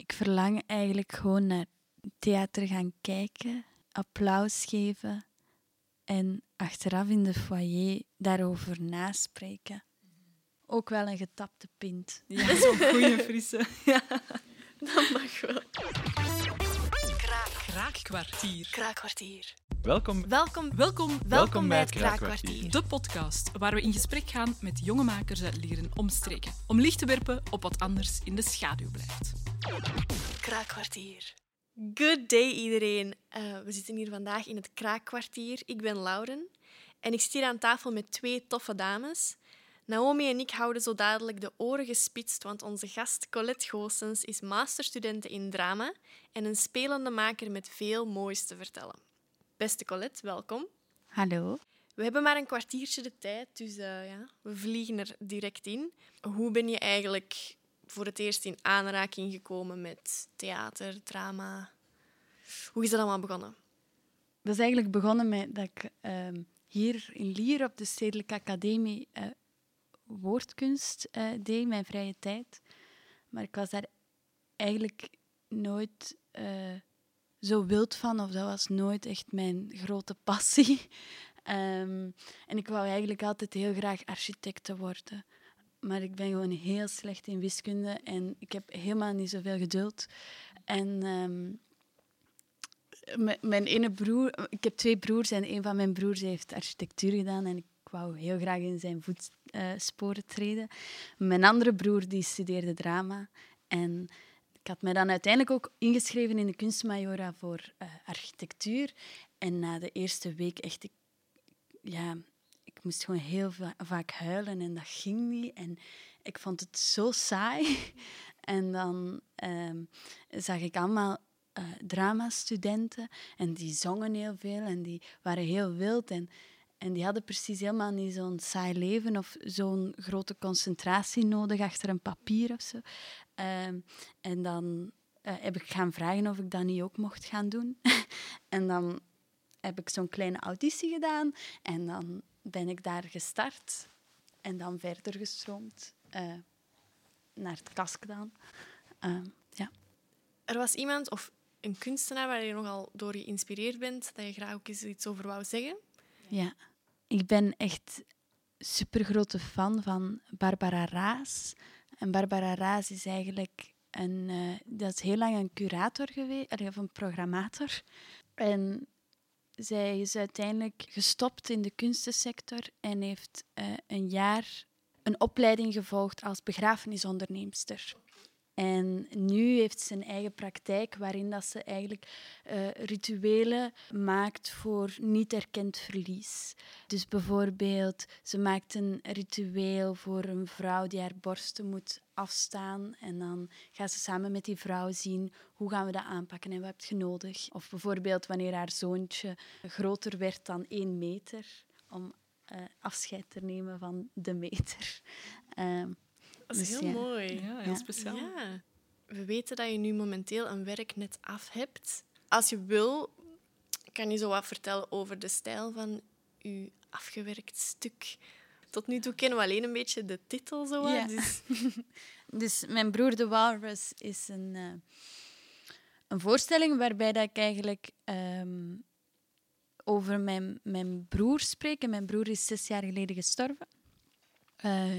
ik verlang eigenlijk gewoon naar theater gaan kijken, applaus geven en achteraf in de foyer daarover naspreken. Ook wel een getapte pint. Ja, zo'n goede frisse. Ja. Dat mag wel. Kraakkwartier. Kraakkwartier. Welkom. Welkom, Welkom, welkom bij het Kraakkwartier. De podcast waar we in gesprek gaan met jonge makers uit leren omstreken. Om licht te werpen op wat anders in de schaduw blijft. Kraakkwartier. Good day iedereen. Eh, we zitten hier vandaag in het Kraakkwartier. Ik ben Lauren en ik zit hier aan tafel met twee toffe dames. Naomi en ik houden zo dadelijk de oren gespitst, want onze gast Colette Goossens is masterstudente in drama en een spelende maker met veel moois te vertellen. Beste Colette, welkom. Hallo. We hebben maar een kwartiertje de tijd, dus eh, ja, we vliegen er direct in. Hoe ben je eigenlijk voor het eerst in aanraking gekomen met theater, drama? Hoe is dat allemaal begonnen? Dat is eigenlijk begonnen met dat ik ehm, hier in Lier op de Stedelijke Academie eh, woordkunst eh, deed, mijn vrije tijd. Maar ik was daar eigenlijk nooit zo wild van, of dat was nooit echt mijn grote passie. Ehm, en ik wou eigenlijk altijd heel graag architecte worden. Maar ik ben gewoon heel slecht in wiskunde en ik heb helemaal niet zoveel geduld. En ehm, mijn ene broer, ik heb twee broers en een van mijn broers heeft architectuur gedaan en ik wou heel graag in zijn voetsporen treden. Mijn andere broer die studeerde drama en ik had mij dan uiteindelijk ook ingeschreven in de kunstmajora voor eh, architectuur. En na de eerste week echt, ik, ja, ik moest gewoon heel va- vaak huilen en dat ging niet. En ik vond het zo saai. En dan ehm, zag ik allemaal eh dramastudenten en die zongen heel veel en die waren heel wild. En, en die hadden precies helemaal niet zo'n saai leven of zo'n grote concentratie nodig achter een papier of zo. Ehm, en dan eh, heb ik gaan vragen of ik dat niet ook mocht gaan doen. en dan heb ik zo'n kleine auditie gedaan en dan ben ik daar gestart en dan verder gestroomd eh, naar het kask dan. Ehm, ja. Er was iemand of een kunstenaar waar je nogal door geïnspireerd bent, dat je graag ook eens iets over wou zeggen. ja, ik ben echt super grote fan van Barbara Raas. En Barbara Raas is eigenlijk een, eh, dat is heel lang een curator geweest, of een programmator. En zij is uiteindelijk gestopt in de kunstensector en heeft eh, een jaar een opleiding gevolgd als begrafenisonderneemster. En nu heeft ze een eigen praktijk waarin dat ze eigenlijk eh, rituelen maakt voor niet erkend verlies. Dus bijvoorbeeld, ze maakt een ritueel voor een vrouw die haar borsten moet afstaan. En dan gaat ze samen met die vrouw zien hoe gaan we dat aanpakken en wat heb je nodig. Of bijvoorbeeld wanneer haar zoontje groter werd dan één meter, om eh, afscheid te nemen van de meter. Ehm, Dat is Dus heel ja. mooi. Ja, heel Ja. speciaal. Ja. We weten dat je nu momenteel een werk net af hebt. Als je wil, kan je zo wat vertellen over de stijl van je afgewerkt stuk. Tot nu toe kennen we alleen een beetje de titel. Zo wat, Ja. dus Dus Mijn Broer de Walrus is een, eh, een voorstelling waarbij dat ik eigenlijk ehm, over mijn, mijn broer spreek. En mijn broer is zes jaar geleden gestorven. Eh,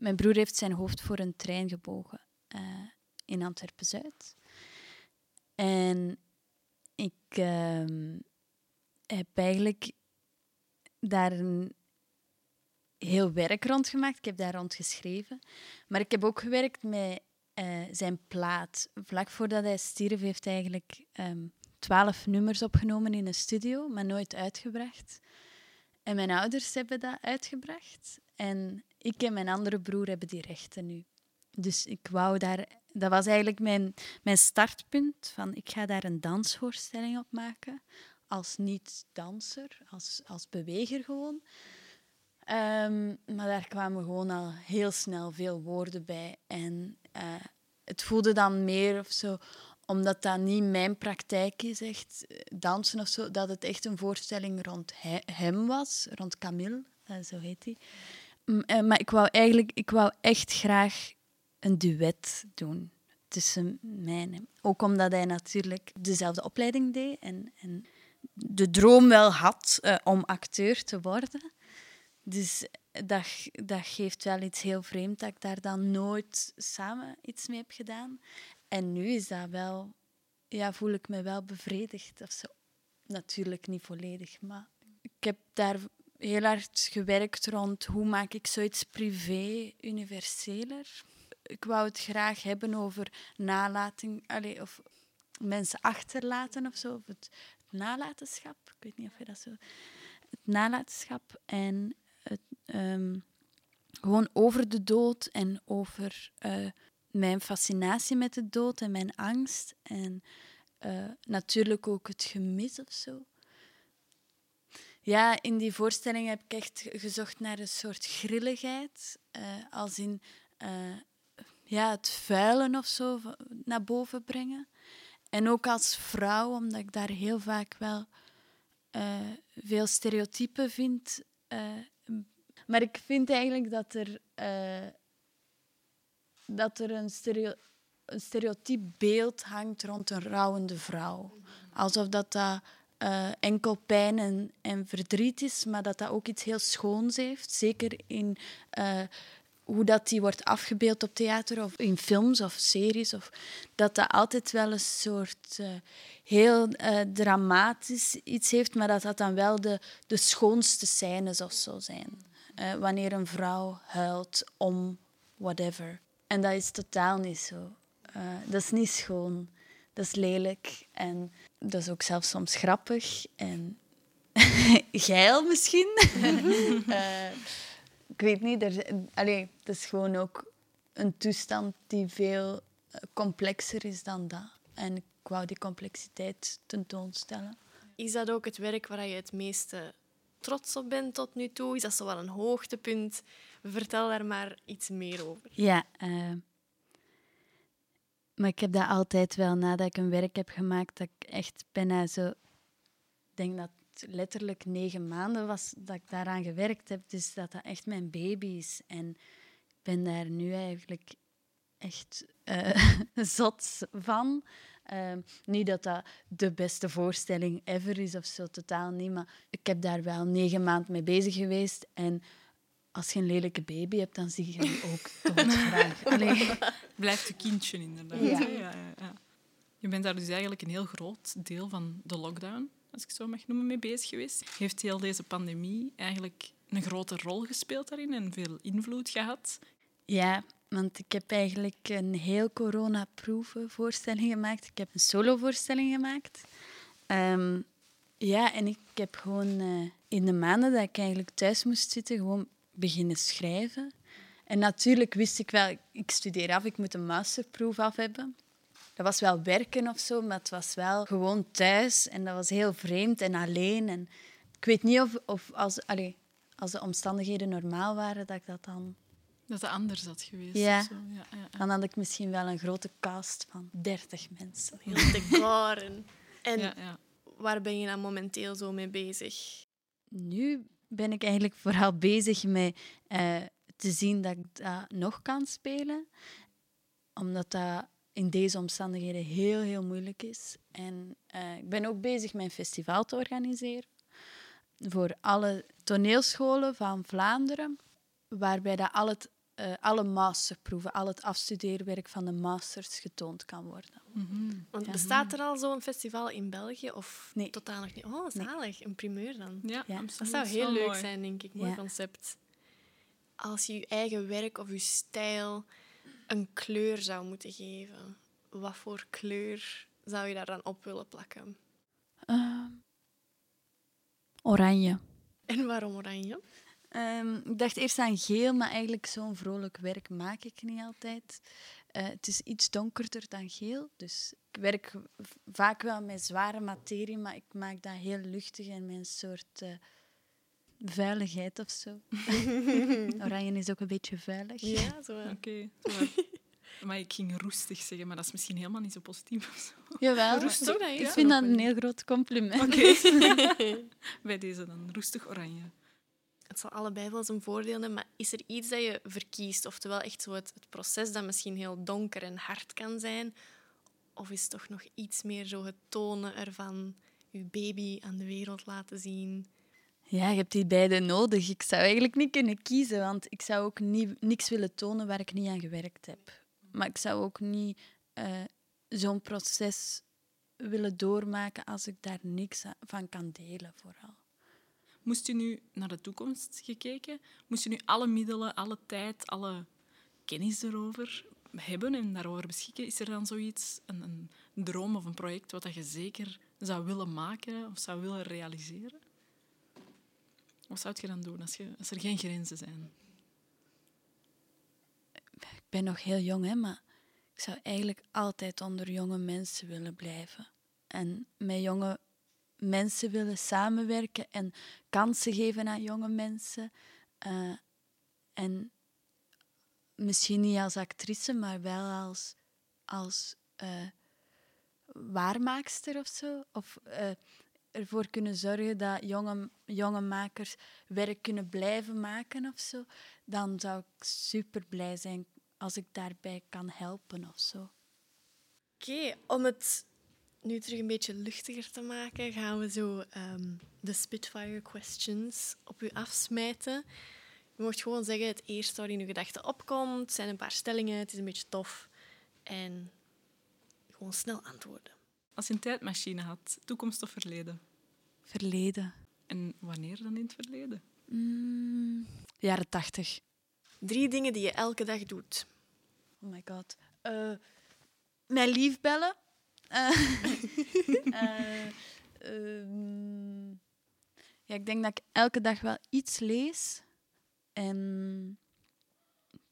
mijn broer heeft zijn hoofd voor een trein gebogen eh, in Antwerpen-Zuid. En ik ehm, heb eigenlijk daar een heel werk rond gemaakt. Ik heb daar rond geschreven. Maar ik heb ook gewerkt met eh, zijn plaat. Vlak voordat hij stierf heeft hij eigenlijk ehm, twaalf nummers opgenomen in een studio, maar nooit uitgebracht. En mijn ouders hebben dat uitgebracht. En ik en mijn andere broer hebben die rechten nu. Dus ik wou daar... Dat was eigenlijk mijn, mijn startpunt. Van, ik ga daar een dansvoorstelling op maken. Als niet-danser, als, als beweger gewoon. Ehm, maar daar kwamen gewoon al heel snel veel woorden bij. En eh, het voelde dan meer of zo, omdat dat niet mijn praktijk is, echt eh, dansen of zo, dat het echt een voorstelling rond he- hem was, rond Camille, eh, zo heet hij. Eh, maar ik wou eigenlijk, ik wou echt graag een duet doen. tussen mij en hem. Ook omdat hij natuurlijk dezelfde opleiding deed en, en de droom wel had eh, om acteur te worden. Dus dat, dat geeft wel iets heel vreemd dat ik daar dan nooit samen iets mee heb gedaan. En nu is dat wel, ja, voel ik me wel bevredigd of. Natuurlijk niet volledig, maar ik heb daar heel hard gewerkt rond hoe maak ik zoiets privé universeler. Ik wou het graag hebben over nalating, allez, of mensen achterlaten of zo, of het, nalatenschap. Ik weet niet of je dat zo. Het nalatenschap en het, ehm, gewoon over de dood en over uh, mijn fascinatie met de dood en mijn angst. En uh, natuurlijk ook het gemis of zo. Ja, in die voorstelling heb ik echt gezocht naar een soort grilligheid. Uh, als in ja, het vuilen of zo naar boven brengen. En ook als vrouw, omdat ik daar heel vaak wel uh, veel stereotypen vind. Maar ik vind eigenlijk dat er, dat er een, een stereotyp beeld hangt rond een rouwende vrouw. Alsof dat, dat enkel pijn en, en verdriet is, maar dat dat ook iets heel schoons heeft. Zeker in hoe dat die wordt afgebeeld op theater of in films of series. Of, dat dat altijd wel een soort uh, heel dramatisch iets heeft, maar dat dat dan wel de, de schoonste scènes of zo zijn. Wanneer een vrouw huilt om whatever. En dat is totaal niet zo. dat is niet schoon. Dat is lelijk. En dat is ook zelfs soms grappig. En geil misschien. ik weet niet, er, allee, het is gewoon ook een toestand die veel eh, complexer is dan dat. En ik wou die complexiteit tentoonstellen. Is dat ook het werk waar je het meeste trots op bent tot nu toe? Is dat zo wel een hoogtepunt? Vertel daar maar iets meer over. Ja, uh, maar ik heb dat altijd wel, nadat ik een werk heb gemaakt, dat ik echt bijna zo... Denk dat letterlijk negen maanden was dat ik daaraan gewerkt heb. Dus dat dat echt mijn baby is. En ik ben daar nu eigenlijk echt uh, zot van. Uh, niet dat dat de beste voorstelling ever is of zo, totaal niet. Maar ik heb daar wel negen maanden mee bezig geweest. En als je een lelijke baby hebt, dan zie je hem ook doodgraag. Allee. Blijft een kindje, inderdaad. Ja. Ja, ja, je bent daar dus eigenlijk een heel groot deel van de lockdown als ik zo mag noemen, mee bezig geweest. Heeft heel deze pandemie eigenlijk een grote rol gespeeld daarin en veel invloed gehad? Ja, want ik heb eigenlijk een heel corona-proeven voorstelling gemaakt. Ik heb een solo-voorstelling gemaakt. Um, ja, en ik heb gewoon uh, in de maanden dat ik eigenlijk thuis moest zitten, gewoon beginnen schrijven. En natuurlijk wist ik wel, ik studeer af, ik moet een masterproef af hebben dat was wel werken of zo, maar het was wel gewoon thuis. En dat was heel vreemd en alleen. En ik weet niet of, of als, allez, als de omstandigheden normaal waren, dat ik dat dan... Dat het anders had geweest. Ja. Ja, ja, Dan had ik misschien wel een grote cast van 30 mensen. Heel decoren. En waar ben je dan momenteel zo mee bezig? Nu ben ik eigenlijk vooral bezig met uh, te zien dat ik dat nog kan spelen. Omdat dat in deze omstandigheden heel, heel moeilijk is. En uh, ik ben ook bezig een festival te organiseren voor alle toneelscholen van Vlaanderen, waarbij dat al het, uh, alle masterproeven, al het afstudeerwerk van de masters getoond kan worden. Mm -hmm. Want ja. bestaat er al zo'n festival in België of nee. totaal nog niet? Oh, zalig. Nee. Een primeur dan. Ja, ja. dat zou heel leuk mooi. zijn, denk ik. Mooi concept. Als je je eigen werk of je stijl een kleur zou moeten geven, wat voor kleur zou je daar dan op willen plakken? Uh, oranje. En waarom oranje? Um, ik dacht eerst aan geel, maar eigenlijk zo'n vrolijk werk maak ik niet altijd. Uh, het is iets donkerder dan geel, dus ik werk vaak wel met zware materie, maar ik maak dat heel luchtig en met een soort uh, veiligheid of zo. Oranje is ook een beetje veilig. Ja, zo. Oké. Okay. Maar ik ging roestig zeggen, maar dat is misschien helemaal niet zo positief of zo. Jawel. Roestig, ik, ik vind dat een heel groot compliment. Oké. Bij deze dan. Roestig oranje. Het zal allebei wel zijn voordelen hebben, maar is er iets dat je verkiest? Oftewel echt zo het, proces dat misschien heel donker en hard kan zijn, of is het toch nog iets meer zo het tonen ervan, je baby aan de wereld laten zien? Ja, je hebt die beide nodig. Ik zou eigenlijk niet kunnen kiezen, want ik zou ook niet, niks willen tonen waar ik niet aan gewerkt heb. Maar ik zou ook niet uh, zo'n proces willen doormaken als ik daar niks van kan delen, vooral. Moest u nu naar de toekomst gekeken? Moest u nu alle middelen, alle tijd, alle kennis erover hebben en daarover beschikken? Is er dan zoiets, een, een droom of een project wat je zeker zou willen maken of zou willen realiseren? Wat zou je dan doen als, je, als er geen grenzen zijn? Ik ben nog heel jong, hè, maar ik zou eigenlijk altijd onder jonge mensen willen blijven. En met jonge mensen willen samenwerken en kansen geven aan jonge mensen. Uh, en misschien niet als actrice, maar wel als, als uh, waarmaakster of zo. Of uh, ervoor kunnen zorgen dat jonge, jonge makers werk kunnen blijven maken of zo. Dan zou ik super blij zijn als ik daarbij kan helpen of zo. Oké, om het nu terug een beetje luchtiger te maken, gaan we zo um, de Spitfire questions op u afsmijten. Je mocht gewoon zeggen het eerste waar in uw gedachten opkomt. Het zijn een paar stellingen, het is een beetje tof. En gewoon snel antwoorden. Als je een tijdmachine had, toekomst of verleden? Verleden. En wanneer dan in het verleden? Mm, jaren tachtig. Drie dingen die je elke dag doet. Oh my god. Uh, mijn lief bellen. Uh, uh, ja, ik denk dat ik elke dag wel iets lees. En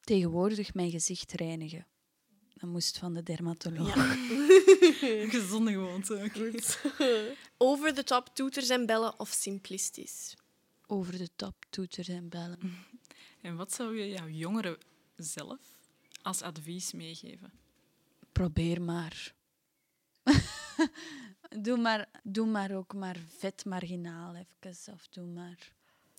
tegenwoordig mijn gezicht reinigen. Dat moest van de dermatoloog. Ja. Gezonde gewoonte. Goed. Over de top toeters en bellen of simplistisch? Over de top toeters en bellen. En wat zou je jouw jongeren zelf als advies meegeven? Probeer maar. doe maar. Doe maar ook maar vet marginaal even. Of doe maar.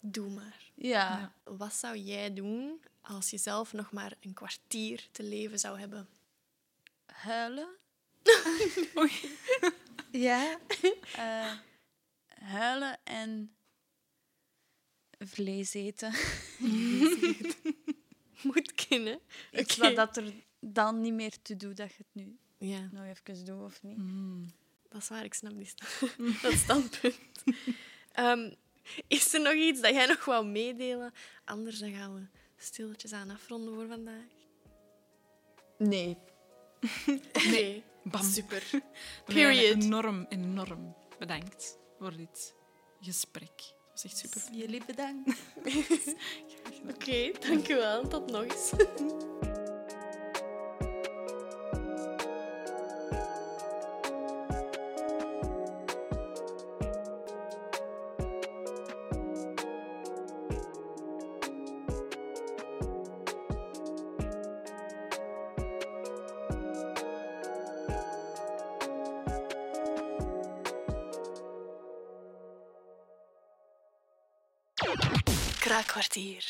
Doe maar. Ja. ja. Wat zou jij doen als je zelf nog maar een kwartier te leven zou hebben? Huilen. ja. Uh, huilen en vlees eten. Moet kunnen. Iets okay. wat dat er dan niet meer te doen dat je het nu ja. nog even doet of niet. Mm. Dat is waar, ik snap die dat standpunt. um, is er nog iets dat jij nog wou meedelen? Anders dan gaan we stilletjes aan afronden voor vandaag. Nee. nee. Bam. Super. Period. Enorm, enorm bedankt voor dit gesprek. Dat was echt super. Jullie bedankt. Oké, okay, dankjewel. Tot nog eens. Kraakkwartier.